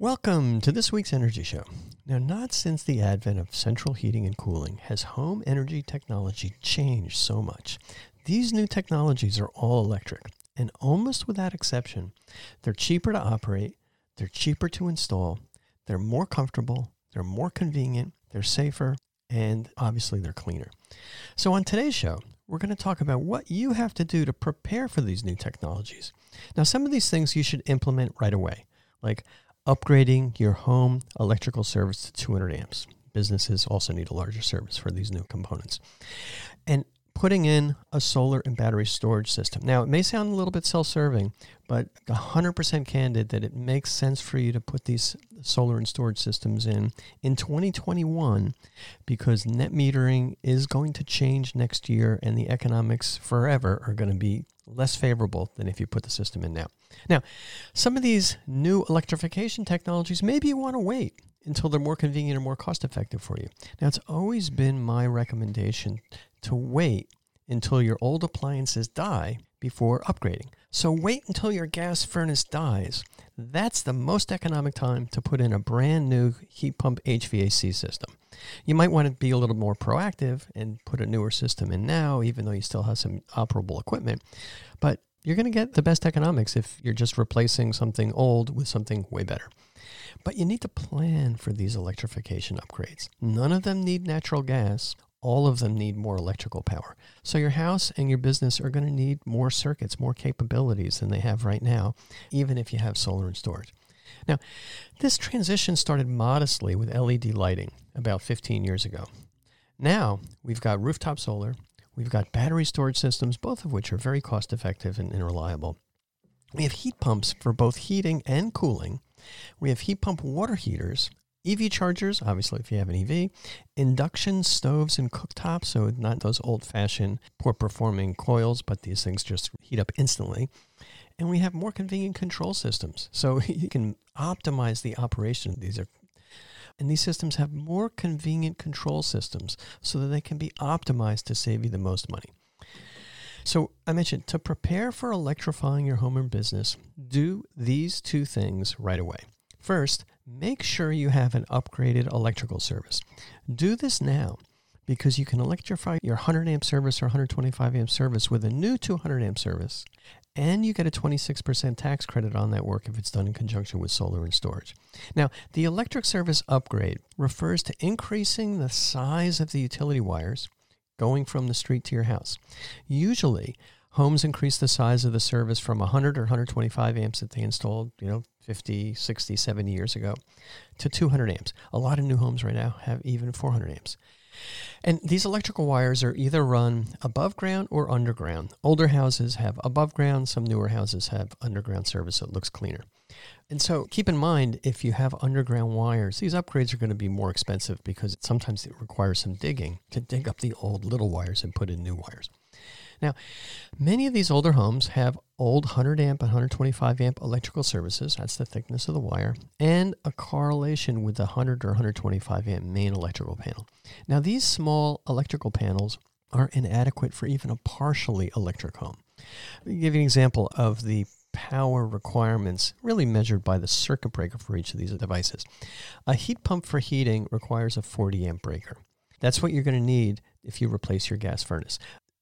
Welcome to this week's Energy Show. Now, not since the advent of central heating and cooling has home energy technology changed so much. These new technologies are all electric, and almost without exception, they're cheaper to operate, they're cheaper to install, they're more comfortable, they're more convenient, they're safer, and obviously they're cleaner. So, on today's show, we're going to talk about what you have to do to prepare for these new technologies. Now, some of these things you should implement right away, like upgrading your home electrical service to 200 amps. Businesses also need a larger service for these new components. And putting in a solar and battery storage system. Now, it may sound a little bit self serving, but 100% candid that it makes sense for you to put these solar and storage systems in in 2021 because net metering is going to change next year and the economics forever are going to be less favorable than if you put the system in now. Now, some of these new electrification technologies, maybe you want to wait until they're more convenient or more cost effective for you. Now, it's always been my recommendation to wait until your old appliances die before upgrading. So wait until your gas furnace dies. That's the most economic time to put in a brand new heat pump HVAC system. You might want to be a little more proactive and put a newer system in now, even though you still have some operable equipment. But you're going to get the best economics if you're just replacing something old with something way better. But you need to plan for these electrification upgrades. None of them need natural gas all of them need more electrical power. So your house and your business are going to need more circuits, more capabilities than they have right now, even if you have solar and storage. Now, this transition started modestly with LED lighting about 15 years ago. Now, we've got rooftop solar, we've got battery storage systems, both of which are very cost effective and, and reliable. We have heat pumps for both heating and cooling. We have heat pump water heaters EV chargers, obviously, if you have an EV, induction stoves and cooktops, so not those old fashioned, poor performing coils, but these things just heat up instantly. And we have more convenient control systems. So you can optimize the operation. These are and these systems have more convenient control systems so that they can be optimized to save you the most money. So I mentioned to prepare for electrifying your home or business, do these two things right away. First, make sure you have an upgraded electrical service. Do this now because you can electrify your 100 amp service or 125 amp service with a new 200 amp service, and you get a 26% tax credit on that work if it's done in conjunction with solar and storage. Now, the electric service upgrade refers to increasing the size of the utility wires going from the street to your house. Usually, homes increase the size of the service from 100 or 125 amps that they installed, you know, 50, 60, 70 years ago to 200 amps. A lot of new homes right now have even 400 amps. And these electrical wires are either run above ground or underground. Older houses have above ground, some newer houses have underground service, so it looks cleaner. And so keep in mind if you have underground wires, these upgrades are going to be more expensive because sometimes it requires some digging to dig up the old little wires and put in new wires. Now, many of these older homes have old 100 amp and 125 amp electrical services, that's the thickness of the wire, and a correlation with the 100 or 125 amp main electrical panel. Now, these small electrical panels are inadequate for even a partially electric home. Let me give you an example of the power requirements really measured by the circuit breaker for each of these devices. A heat pump for heating requires a 40 amp breaker. That's what you're going to need if you replace your gas furnace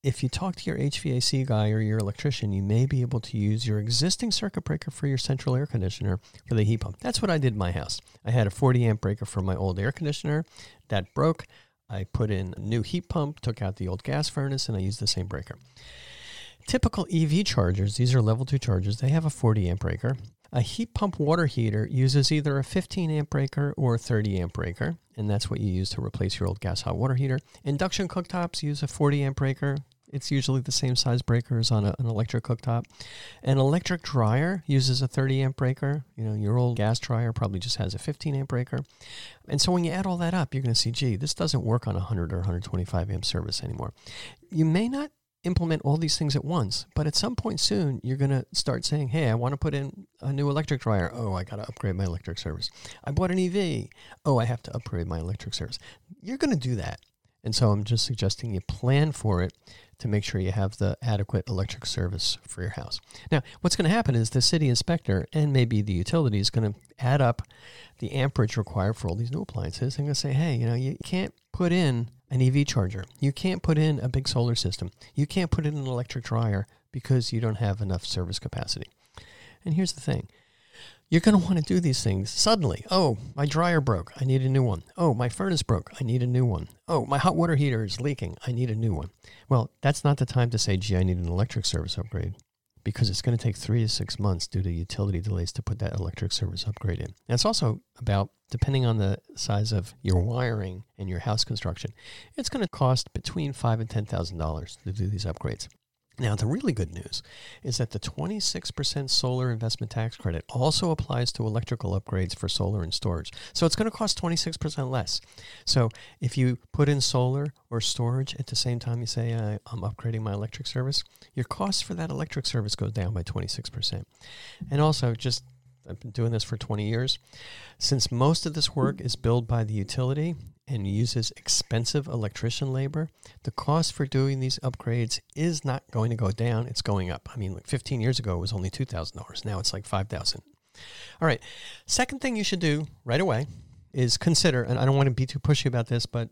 if you talk to your HVAC guy or your electrician, you may be able to use your existing circuit breaker for your central air conditioner for the heat pump. That's what I did in my house. I had a 40 amp breaker for my old air conditioner that broke. I put in a new heat pump, took out the old gas furnace, and I used the same breaker. Typical EV chargers, these are level 2 chargers, they have a 40 amp breaker. A heat pump water heater uses either a 15 amp breaker or a 30 amp breaker, and that's what you use to replace your old gas hot water heater. Induction cooktops use a 40 amp breaker. It's usually the same size breaker as on a, an electric cooktop. An electric dryer uses a 30 amp breaker. You know, your old gas dryer probably just has a 15 amp breaker. And so when you add all that up, you're going to see, gee, this doesn't work on a 100 or 125 amp service anymore. You may not implement all these things at once, but at some point soon, you're going to start saying, hey, I want to put in a new electric dryer. Oh, I got to upgrade my electric service. I bought an EV. Oh, I have to upgrade my electric service. You're going to do that And so I'm just suggesting you plan for it to make sure you have the adequate electric service for your house. Now, what's going to happen is the city inspector and maybe the utility is going to add up the amperage required for all these new appliances and going to say, hey, you know, you can't put in an EV charger. You can't put in a big solar system. You can't put in an electric dryer because you don't have enough service capacity. And here's the thing you're going to want to do these things suddenly. Oh, my dryer broke. I need a new one. Oh, my furnace broke. I need a new one. Oh, my hot water heater is leaking. I need a new one. Well, that's not the time to say, gee, I need an electric service upgrade because it's going to take three to six months due to utility delays to put that electric service upgrade in. And it's also about, depending on the size of your wiring and your house construction, it's going to cost between five and ten thousand dollars to do these upgrades. Now, the really good news is that the 26% solar investment tax credit also applies to electrical upgrades for solar and storage. So it's going to cost 26% less. So if you put in solar or storage at the same time you say, I'm upgrading my electric service, your cost for that electric service goes down by 26%. And also, just I've been doing this for 20 years. Since most of this work is billed by the utility and uses expensive electrician labor, the cost for doing these upgrades is not going to go down. It's going up. I mean, like 15 years ago, it was only $2,000. Now it's like $5,000. All right. Second thing you should do right away is consider, and I don't want to be too pushy about this, but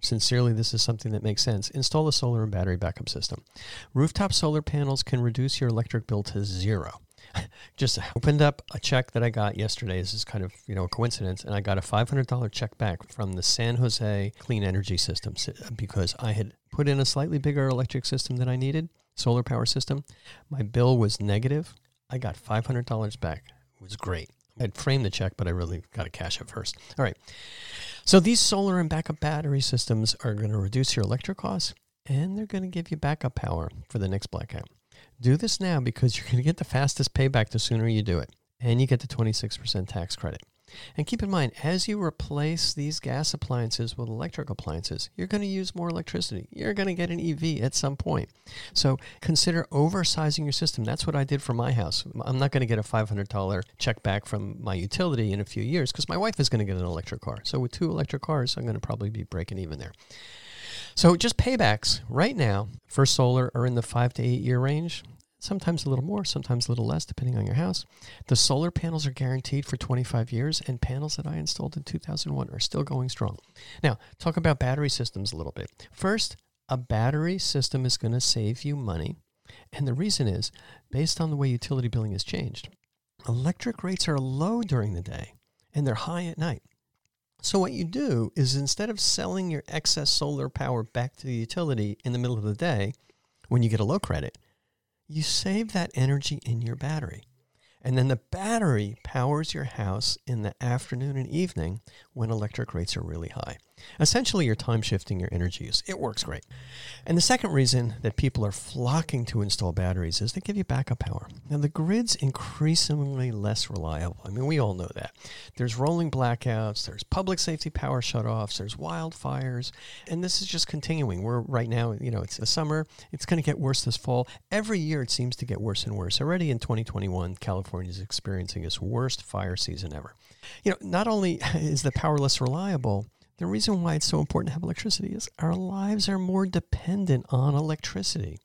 sincerely, this is something that makes sense. Install a solar and battery backup system. Rooftop solar panels can reduce your electric bill to zero. just opened up a check that I got yesterday. This is kind of you know a coincidence, and I got a five hundred dollar check back from the San Jose Clean Energy System because I had put in a slightly bigger electric system than I needed, solar power system. My bill was negative. I got five hundred dollars back. It was great. I'd framed the check, but I really got to cash it first. All right. So these solar and backup battery systems are going to reduce your electric costs and they're going to give you backup power for the next blackout. Do this now because you're going to get the fastest payback the sooner you do it, and you get the 26% tax credit. And keep in mind, as you replace these gas appliances with electric appliances, you're going to use more electricity. You're going to get an EV at some point. So consider oversizing your system. That's what I did for my house. I'm not going to get a $500 check back from my utility in a few years because my wife is going to get an electric car. So with two electric cars, I'm going to probably be breaking even there. So just paybacks right now for solar are in the five to eight year range sometimes a little more, sometimes a little less, depending on your house. The solar panels are guaranteed for 25 years, and panels that I installed in 2001 are still going strong. Now, talk about battery systems a little bit. First, a battery system is going to save you money, and the reason is based on the way utility billing has changed. Electric rates are low during the day, and they're high at night. So, what you do is instead of selling your excess solar power back to the utility in the middle of the day when you get a low credit, you save that energy in your battery. And then the battery powers your house in the afternoon and evening when electric rates are really high. Essentially, you're time shifting your energy use. It works great. And the second reason that people are flocking to install batteries is they give you backup power. Now, the grid's increasingly less reliable. I mean, we all know that. There's rolling blackouts, there's public safety power shutoffs, there's wildfires, and this is just continuing. We're right now, you know, it's the summer, it's going to get worse this fall. Every year it seems to get worse and worse. Already in 2021, California is experiencing its worst fire season ever. You know, not only is the power less reliable, the reason why it's so important to have electricity is our lives are more dependent on electricity.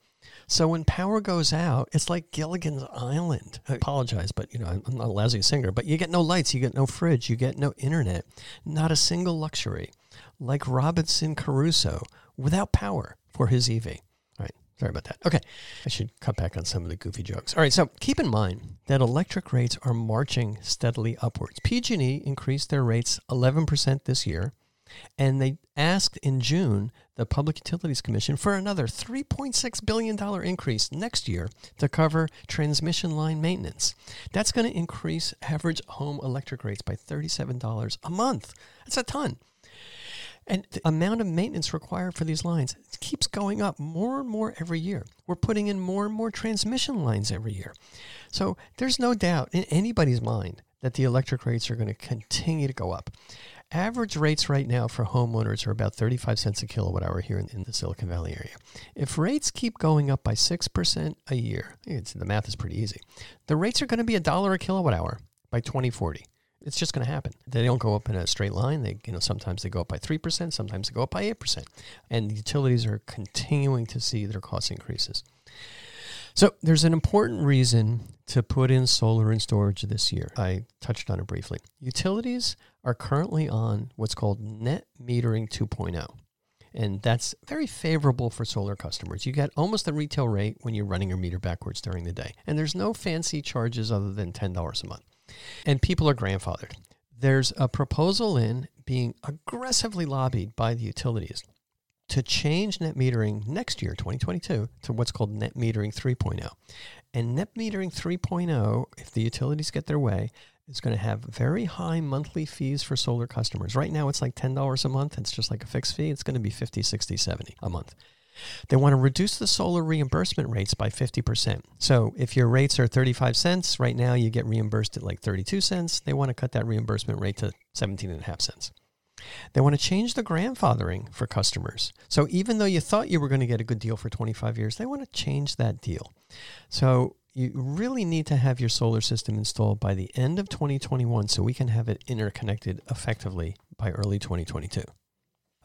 So when power goes out, it's like Gilligan's Island. I apologize, but you know I'm not a lousy singer. But you get no lights, you get no fridge, you get no internet, not a single luxury. Like Robinson Crusoe, without power for his EV. All right, sorry about that. Okay, I should cut back on some of the goofy jokes. All right, so keep in mind that electric rates are marching steadily upwards. PG&E increased their rates 11% this year and they asked in June the Public Utilities Commission for another $3.6 billion increase next year to cover transmission line maintenance. That's going to increase average home electric rates by $37 a month. That's a ton. And the amount of maintenance required for these lines keeps going up more and more every year. We're putting in more and more transmission lines every year. So there's no doubt in anybody's mind that the electric rates are going to continue to go up. Average rates right now for homeowners are about 35 cents a kilowatt hour here in, in the Silicon Valley area. If rates keep going up by 6% a year, the math is pretty easy. The rates are going to be a dollar a kilowatt hour by 2040. It's just going to happen. They don't go up in a straight line. They, you know, sometimes they go up by 3%, sometimes they go up by 8%. And the utilities are continuing to see their cost increases. So there's an important reason to put in solar and storage this year. I touched on it briefly. Utilities are currently on what's called net metering 2.0. And that's very favorable for solar customers. You get almost the retail rate when you're running your meter backwards during the day. And there's no fancy charges other than $10 a month. And people are grandfathered. There's a proposal in being aggressively lobbied by the utilities to change net metering next year, 2022, to what's called net metering 3.0. And net metering 3.0, if the utilities get their way, is going to have very high monthly fees for solar customers. Right now, it's like $10 a month. It's just like a fixed fee. It's going to be 50, 60, 70 a month. They want to reduce the solar reimbursement rates by 50%. So if your rates are 35 cents, right now you get reimbursed at like 32 cents. They want to cut that reimbursement rate to 17 and a half cents. They want to change the grandfathering for customers. So even though you thought you were going to get a good deal for 25 years, they want to change that deal. So you really need to have your solar system installed by the end of 2021 so we can have it interconnected effectively by early 2022.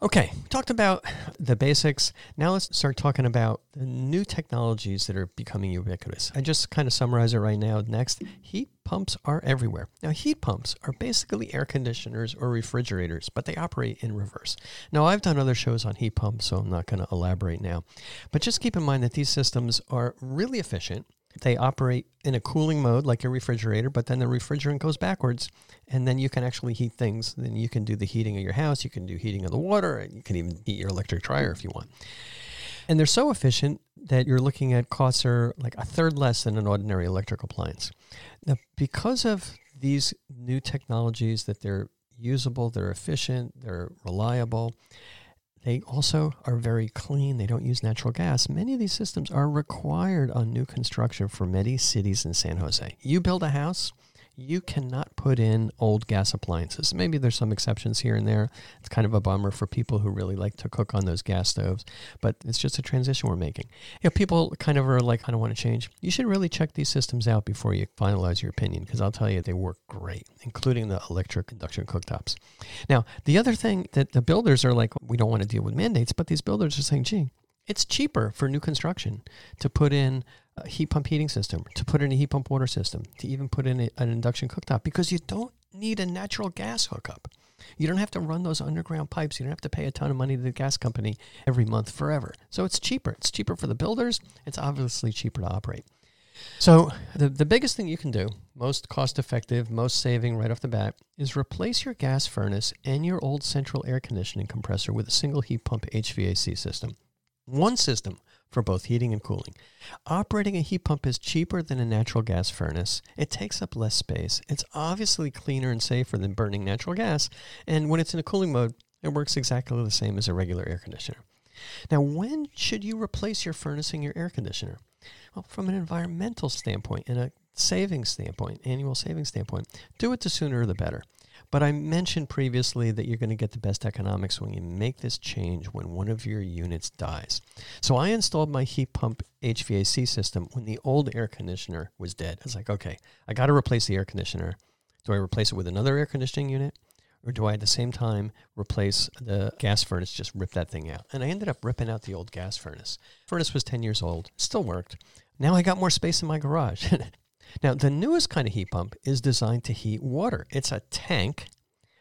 Okay, we talked about the basics. Now let's start talking about the new technologies that are becoming ubiquitous. I just kind of summarize it right now. Next, heat pumps are everywhere. Now, heat pumps are basically air conditioners or refrigerators, but they operate in reverse. Now, I've done other shows on heat pumps, so I'm not going to elaborate now. But just keep in mind that these systems are really efficient they operate in a cooling mode like your refrigerator, but then the refrigerant goes backwards, and then you can actually heat things. Then you can do the heating of your house, you can do heating of the water, and you can even heat your electric dryer if you want. And they're so efficient that you're looking at costs are like a third less than an ordinary electric appliance. Now, because of these new technologies that they're usable, they're efficient, they're reliable, they also are very clean. They don't use natural gas. Many of these systems are required on new construction for many cities in San Jose. You build a house, you cannot put in old gas appliances. Maybe there's some exceptions here and there. It's kind of a bummer for people who really like to cook on those gas stoves, but it's just a transition we're making. People kind of are like, I don't want to change. You should really check these systems out before you finalize your opinion because I'll tell you they work great, including the electric induction cooktops. Now, the other thing that the builders are like, we don't want to deal with mandates, but these builders are saying, gee, it's cheaper for new construction to put in a heat pump heating system, to put in a heat pump water system, to even put in a, an induction cooktop because you don't need a natural gas hookup. You don't have to run those underground pipes. You don't have to pay a ton of money to the gas company every month forever. So it's cheaper. It's cheaper for the builders. It's obviously cheaper to operate. So the, the biggest thing you can do, most cost effective, most saving right off the bat, is replace your gas furnace and your old central air conditioning compressor with a single heat pump HVAC system. One system for both heating and cooling. Operating a heat pump is cheaper than a natural gas furnace. It takes up less space. It's obviously cleaner and safer than burning natural gas. And when it's in a cooling mode, it works exactly the same as a regular air conditioner. Now, when should you replace your furnace and your air conditioner? Well, from an environmental standpoint and a savings standpoint, annual savings standpoint, do it the sooner the better. But I mentioned previously that you're going to get the best economics when you make this change when one of your units dies. So I installed my heat pump HVAC system when the old air conditioner was dead. I was like, okay, I got to replace the air conditioner. Do I replace it with another air conditioning unit? Or do I at the same time replace the gas furnace, just rip that thing out? And I ended up ripping out the old gas furnace. Furnace was 10 years old, still worked. Now I got more space in my garage. Now, the newest kind of heat pump is designed to heat water. It's a tank,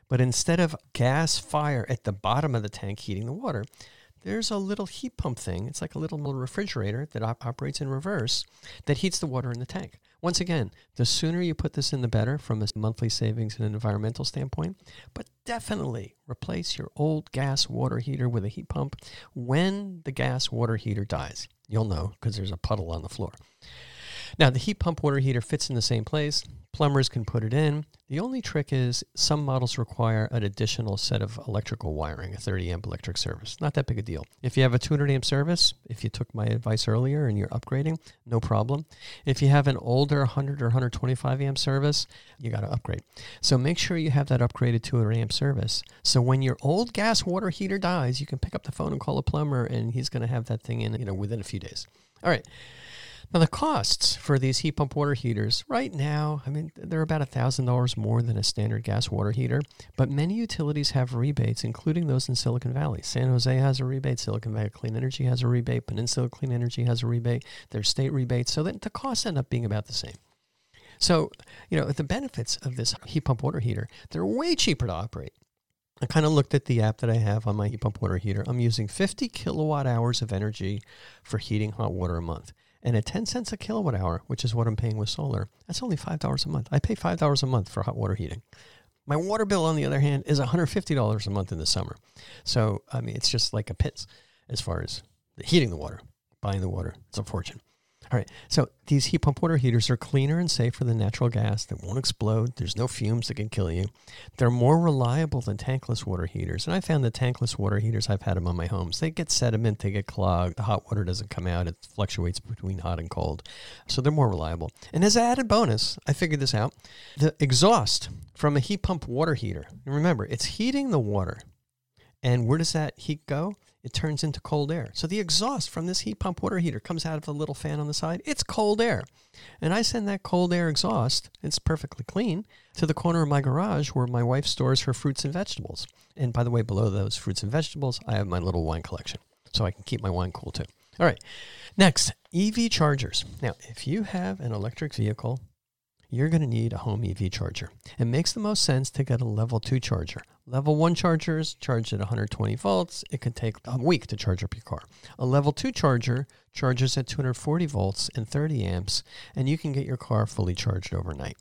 but instead of gas fire at the bottom of the tank heating the water, there's a little heat pump thing. It's like a little refrigerator that op- operates in reverse that heats the water in the tank. Once again, the sooner you put this in, the better from a monthly savings and an environmental standpoint. But definitely replace your old gas water heater with a heat pump when the gas water heater dies. You'll know because there's a puddle on the floor. Now, the heat pump water heater fits in the same place. Plumbers can put it in. The only trick is some models require an additional set of electrical wiring, a 30 amp electric service. Not that big a deal. If you have a 200 amp service, if you took my advice earlier and you're upgrading, no problem. If you have an older 100 or 125 amp service, you got to upgrade. So make sure you have that upgraded 200 amp service. So when your old gas water heater dies, you can pick up the phone and call a plumber and he's going to have that thing in, you know, within a few days. All right. Now, the costs for these heat pump water heaters right now, I mean, they're about $1,000 more than a standard gas water heater, but many utilities have rebates, including those in Silicon Valley. San Jose has a rebate, Silicon Valley Clean Energy has a rebate, Peninsula Clean Energy has a rebate, there's state rebates, so that the costs end up being about the same. So, you know, the benefits of this heat pump water heater, they're way cheaper to operate. I kind of looked at the app that I have on my heat pump water heater. I'm using 50 kilowatt hours of energy for heating hot water a month. And at 10 cents a kilowatt hour, which is what I'm paying with solar, that's only $5 a month. I pay $5 a month for hot water heating. My water bill, on the other hand, is $150 a month in the summer. So, I mean, it's just like a pits as far as heating the water, buying the water. It's a fortune. All right. So these heat pump water heaters are cleaner and safer than natural gas They won't explode. There's no fumes that can kill you. They're more reliable than tankless water heaters. And I found the tankless water heaters, I've had them on my homes. They get sediment, they get clogged. The hot water doesn't come out. It fluctuates between hot and cold. So they're more reliable. And as an added bonus, I figured this out the exhaust from a heat pump water heater. Remember, it's heating the water. And where does that heat go? It turns into cold air. So the exhaust from this heat pump water heater comes out of the little fan on the side. It's cold air. And I send that cold air exhaust, it's perfectly clean, to the corner of my garage where my wife stores her fruits and vegetables. And by the way, below those fruits and vegetables, I have my little wine collection. So I can keep my wine cool too. All right. Next, EV chargers. Now, if you have an electric vehicle, you're going to need a home EV charger. It makes the most sense to get a level 2 charger. Level 1 chargers charge at 120 volts. It can take a week to charge up your car. A level 2 charger charges at 240 volts and 30 amps, and you can get your car fully charged overnight.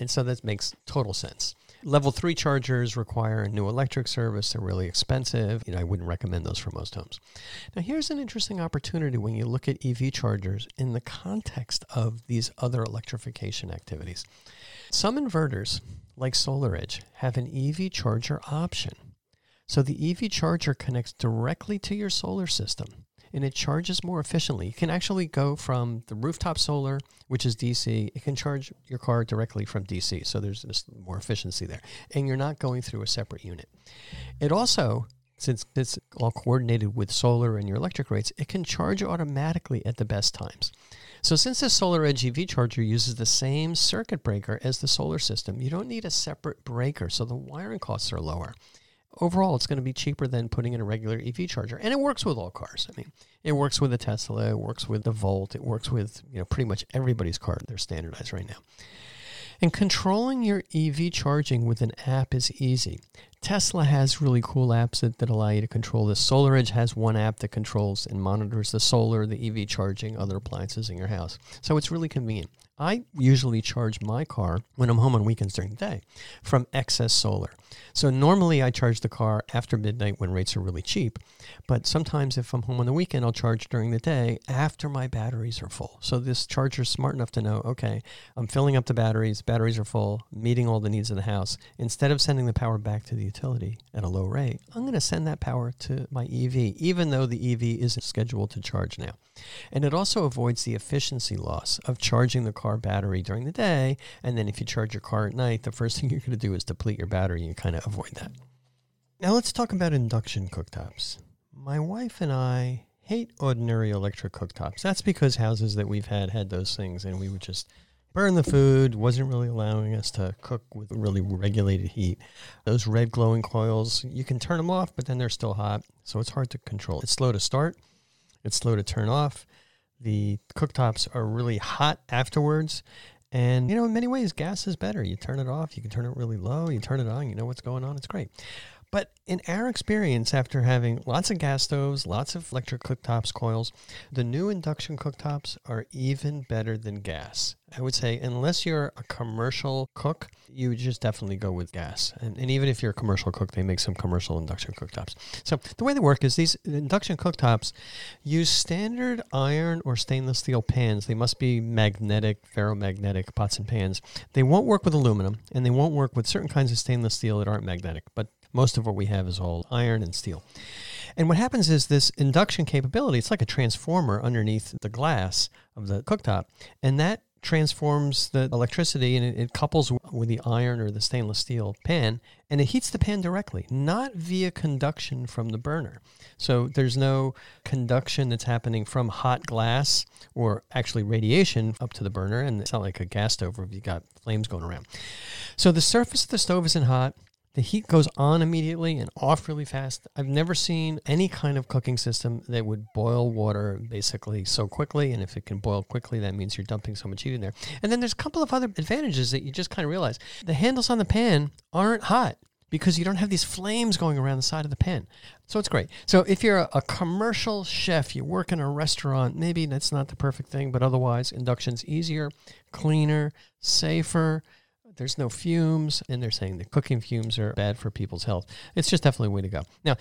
And so that makes total sense. Level 3 chargers require a new electric service. They're really expensive. You know, I wouldn't recommend those for most homes. Now, here's an interesting opportunity when you look at EV chargers in the context of these other electrification activities. Some inverters, like SolarEdge, have an EV charger option. So the EV charger connects directly to your solar system and it charges more efficiently. You can actually go from the rooftop solar, which is DC, it can charge your car directly from DC. So there's just more efficiency there. And you're not going through a separate unit. It also, since it's all coordinated with solar and your electric rates, it can charge automatically at the best times. So since the SolarEdge EV charger uses the same circuit breaker as the solar system, you don't need a separate breaker, so the wiring costs are lower overall it's going to be cheaper than putting in a regular EV charger. And it works with all cars. I mean, it works with the Tesla, it works with the Volt, it works with, you know, pretty much everybody's car. They're standardized right now. And controlling your EV charging with an app is easy. Tesla has really cool apps that, that allow you to control this. SolarEdge has one app that controls and monitors the solar, the EV charging, other appliances in your house. So it's really convenient. I usually charge my car when I'm home on weekends during the day from excess solar. So normally I charge the car after midnight when rates are really cheap, but sometimes if I'm home on the weekend, I'll charge during the day after my batteries are full. So this charger is smart enough to know, okay, I'm filling up the batteries, batteries are full, meeting all the needs of the house. Instead of sending the power back to the utility at a low rate, I'm going to send that power to my EV, even though the EV isn't scheduled to charge now. And it also avoids the efficiency loss of charging the car battery during the day. And then if you charge your car at night, the first thing you're going to do is deplete your battery and kind of avoid that. Now let's talk about induction cooktops. My wife and I hate ordinary electric cooktops. That's because houses that we've had had those things and we would just burn the food, wasn't really allowing us to cook with really regulated heat. Those red glowing coils, you can turn them off, but then they're still hot, so it's hard to control. It's slow to start, it's slow to turn off. The cooktops are really hot afterwards. And, you know, in many ways, gas is better. You turn it off, you can turn it really low, you turn it on, you know what's going on. It's great. But in our experience, after having lots of gas stoves, lots of electric cooktops, coils, the new induction cooktops are even better than gas. I would say, unless you're a commercial cook, you just definitely go with gas. And, and even if you're a commercial cook, they make some commercial induction cooktops. So the way they work is these induction cooktops use standard iron or stainless steel pans. They must be magnetic, ferromagnetic pots and pans. They won't work with aluminum, and they won't work with certain kinds of stainless steel that aren't magnetic. But most of what we have is all iron and steel. And what happens is this induction capability, it's like a transformer underneath the glass of the cooktop, and that transforms the electricity and it, it, couples with the iron or the stainless steel pan and it heats the pan directly, not via conduction from the burner. So there's no conduction that's happening from hot glass or actually radiation up to the burner. And it's not like a gas stove where you've got flames going around. So the surface of the stove isn't hot. The heat goes on immediately and off really fast. I've never seen any kind of cooking system that would boil water basically so quickly. And if it can boil quickly, that means you're dumping so much heat in there. And then there's a couple of other advantages that you just kind of realize. The handles on the pan aren't hot because you don't have these flames going around the side of the pan. So it's great. So if you're a, a, commercial chef, you work in a restaurant, maybe that's not the perfect thing, but otherwise, induction's easier, cleaner, safer. There's no fumes, and they're saying the cooking fumes are bad for people's health. It's just definitely a way to go. Now,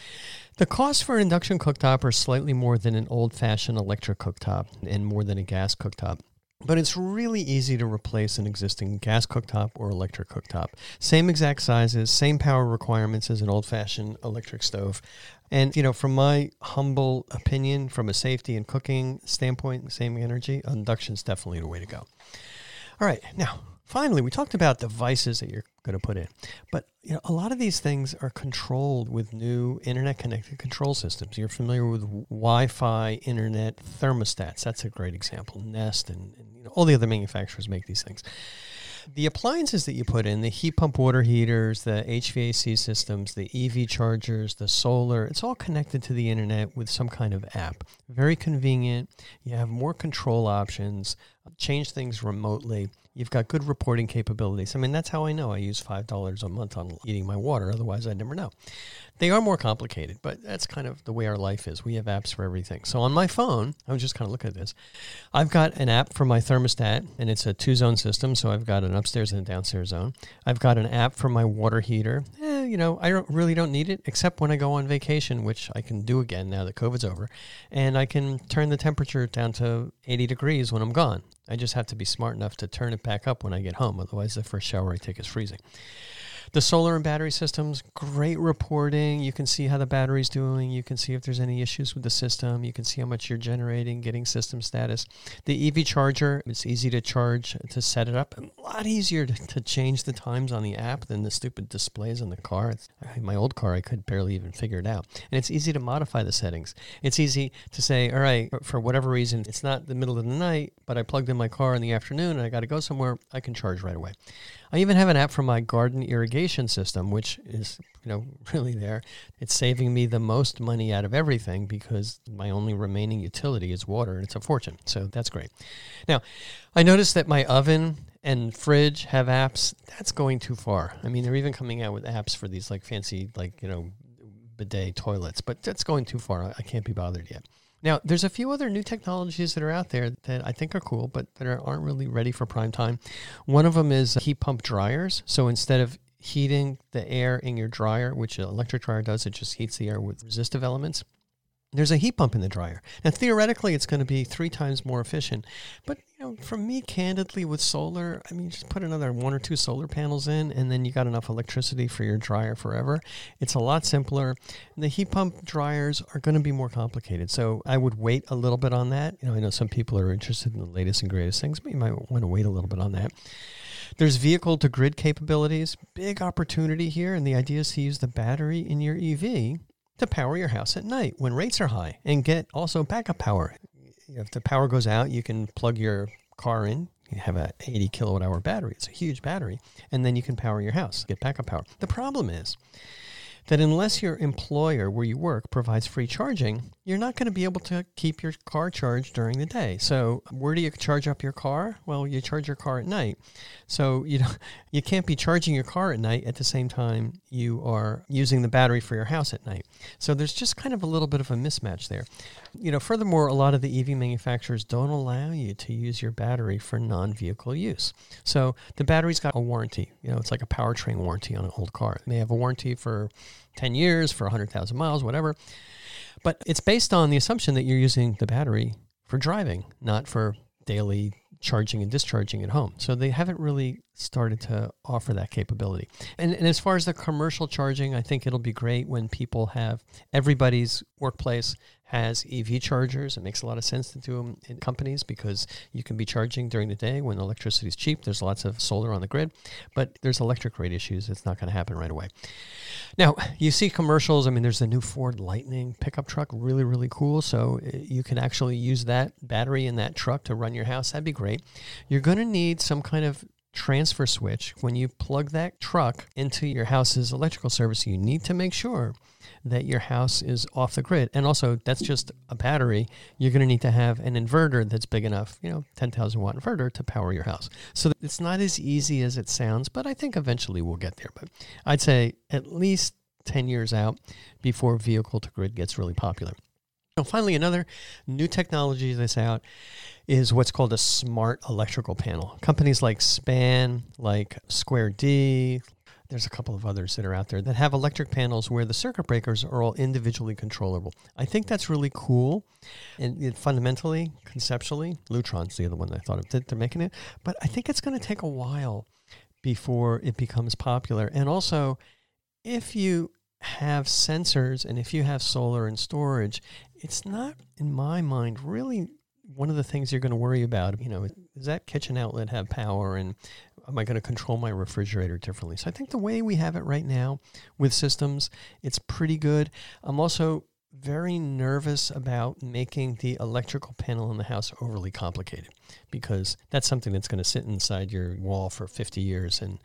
the cost for an induction cooktop are slightly more than an old fashioned electric cooktop and more than a gas cooktop. But it's really easy to replace an existing gas cooktop or electric cooktop. Same exact sizes, same power requirements as an old fashioned electric stove. And, you know, from my humble opinion, from a safety and cooking standpoint, same energy, induction is definitely the way to go. All right, now Finally, we talked about devices that you're going to put in, but you know a lot of these things are controlled with new internet-connected control systems. You're familiar with Wi-Fi internet thermostats. That's a great example. Nest and, and you know, all the other manufacturers make these things. The appliances that you put in, the heat pump water heaters, the HVAC systems, the EV chargers, the solar, it's all connected to the internet with some kind of app. Very convenient. You have more control options, change things remotely. You've got good reporting capabilities. I mean, that's how I know I use $5 a month on eating my water. Otherwise, I'd never know. They are more complicated, but that's kind of the way our life is. We have apps for everything. So on my phone, I was just kind of looking at this. I've got an app for my thermostat, and it's a two zone system. So I've got an upstairs and a downstairs zone. I've got an app for my water heater. Eh, you know, I don't, really don't need it except when I go on vacation, which I can do again now that COVID's over. And I can turn the temperature down to 80 degrees when I'm gone. I just have to be smart enough to turn it back up when I get home. Otherwise, the first shower I take is freezing. The solar and battery systems, great reporting. You can see how the battery's doing. You can see if there's any issues with the system. You can see how much you're generating, getting system status. The EV charger, it's easy to charge to set it up. A lot easier to, to change the times on the app than the stupid displays on the car. It's, my old car, I could barely even figure it out. And it's easy to modify the settings. It's easy to say, all right, for whatever reason, it's not the middle of the night, but I plugged in my car in the afternoon and I got to go somewhere, I can charge right away. I even have an app for my garden irrigation system, which is you know really there. It's saving me the most money out of everything because my only remaining utility is water, and it's a fortune. So that's great. Now, I noticed that my oven and fridge have apps. That's going too far. I mean, they're even coming out with apps for these like fancy like you know bidet toilets, but that's going too far. I can't be bothered yet. Now, there's a few other new technologies that are out there that I think are cool, but that are, aren't really ready for prime time. One of them is heat pump dryers. So instead of heating the air in your dryer, which an electric dryer does, it just heats the air with resistive elements. There's a heat pump in the dryer. Now, theoretically, it's going to be three times more efficient. But, you know, for me, candidly, with solar, I mean, just put another one or two solar panels in, and then you got enough electricity for your dryer forever. It's a lot simpler. The heat pump dryers are going to be more complicated. So I would wait a little bit on that. You know, I know some people are interested in the latest and greatest things, but you might want to wait a little bit on that. There's vehicle to grid capabilities. Big opportunity here. And the idea is to use the battery in your EV to power your house at night when rates are high and get also backup power. If the power goes out, you can plug your car in. You have a 80 kilowatt hour battery. It's a huge battery. And then you can power your house, get backup power. The problem is that unless your employer where you work provides free charging, you're not going to be able to keep your car charged during the day. So, where do you charge up your car? Well, you charge your car at night. So, you know, you can't be charging your car at night at the same time you are using the battery for your house at night. So, there's just kind of a little bit of a mismatch there. You know, furthermore, a lot of the EV manufacturers don't allow you to use your battery for non-vehicle use. So, the battery's got a warranty. You know, it's like a powertrain warranty on an old car. They have a warranty for 10 years, for 100,000 miles, whatever. But it's based on the assumption that you're using the battery for driving, not for daily charging and discharging at home. So they haven't really started to offer that capability. And, and as far as the commercial charging, I think it'll be great when people have everybody's workplace has EV chargers. It makes a lot of sense to do them in companies because you can be charging during the day when electricity is cheap. There's lots of solar on the grid, but there's electric rate issues. It's not going to happen right away. Now, you see commercials. I mean, there's the new Ford Lightning pickup truck, really, really cool. So uh, you can actually use that battery in that truck to run your house. That'd be great. You're going to need some kind of transfer switch, when you plug that truck into your house's electrical service, you need to make sure that your house is off the grid. And also, that's just a battery. You're going to need to have an inverter that's big enough, you know, 10,000 watt inverter to power your house. So it's not as easy as it sounds, but I think eventually we'll get there. But I'd say at least 10 years out before vehicle to grid gets really popular. Now, finally, another new technology that's out is what's called a smart electrical panel. Companies like Span, like Square D, there's a couple of others that are out there that have electric panels where the circuit breakers are all individually controllable. I think that's really cool. And it, fundamentally, conceptually, Lutron's the other one I thought of that they're making it. But I think it's going to take a while before it becomes popular. And also, if you have sensors and if you have solar and storage, it's not, in my mind, really one of the things you're going to worry about. You know, does that kitchen outlet have power and am I going to control my refrigerator differently? So I think the way we have it right now with systems, it's pretty good. I'm also very nervous about making the electrical panel in the house overly complicated because that's something that's going to sit inside your wall for 50 years and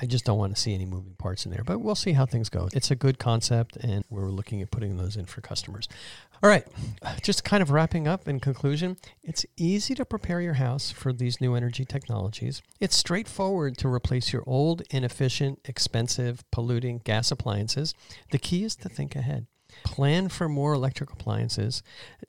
I just don't want to see any moving parts in there, but we'll see how things go. It's a good concept, and we're looking at putting those in for customers. All right, just kind of wrapping up in conclusion, it's easy to prepare your house for these new energy technologies. It's straightforward to replace your old, inefficient, expensive, polluting gas appliances. The key is to think ahead. Plan for more electric appliances.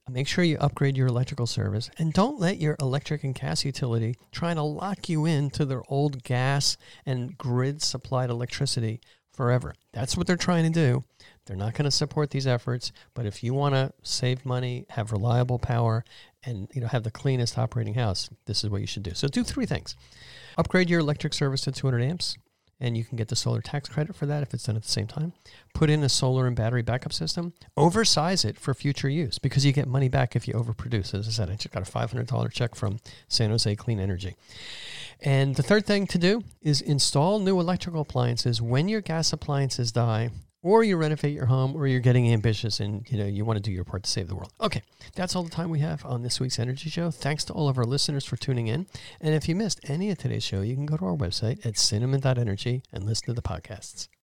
Make sure you upgrade your electrical service and don't let your electric and gas utility try to lock you into their old gas and grid supplied electricity forever. That's what they're trying to do. They're not going to support these efforts, but if you want to save money, have reliable power, and you know have the cleanest operating house, this is what you should do. So do three things. Upgrade your electric service to 200 amps and you can get the solar tax credit for that if it's done at the same time. Put in a solar and battery backup system. Oversize it for future use because you get money back if you overproduce. As I said, I just got a $500 check from San Jose Clean Energy. And the third thing to do is install new electrical appliances when your gas appliances die or you renovate your home or you're getting ambitious and you know you want to do your part to save the world. Okay that's all the time we have on this week's energy show. Thanks to all of our listeners for tuning in. And if you missed any of today's show you can go to our website at cinnamon.energy and listen to the podcasts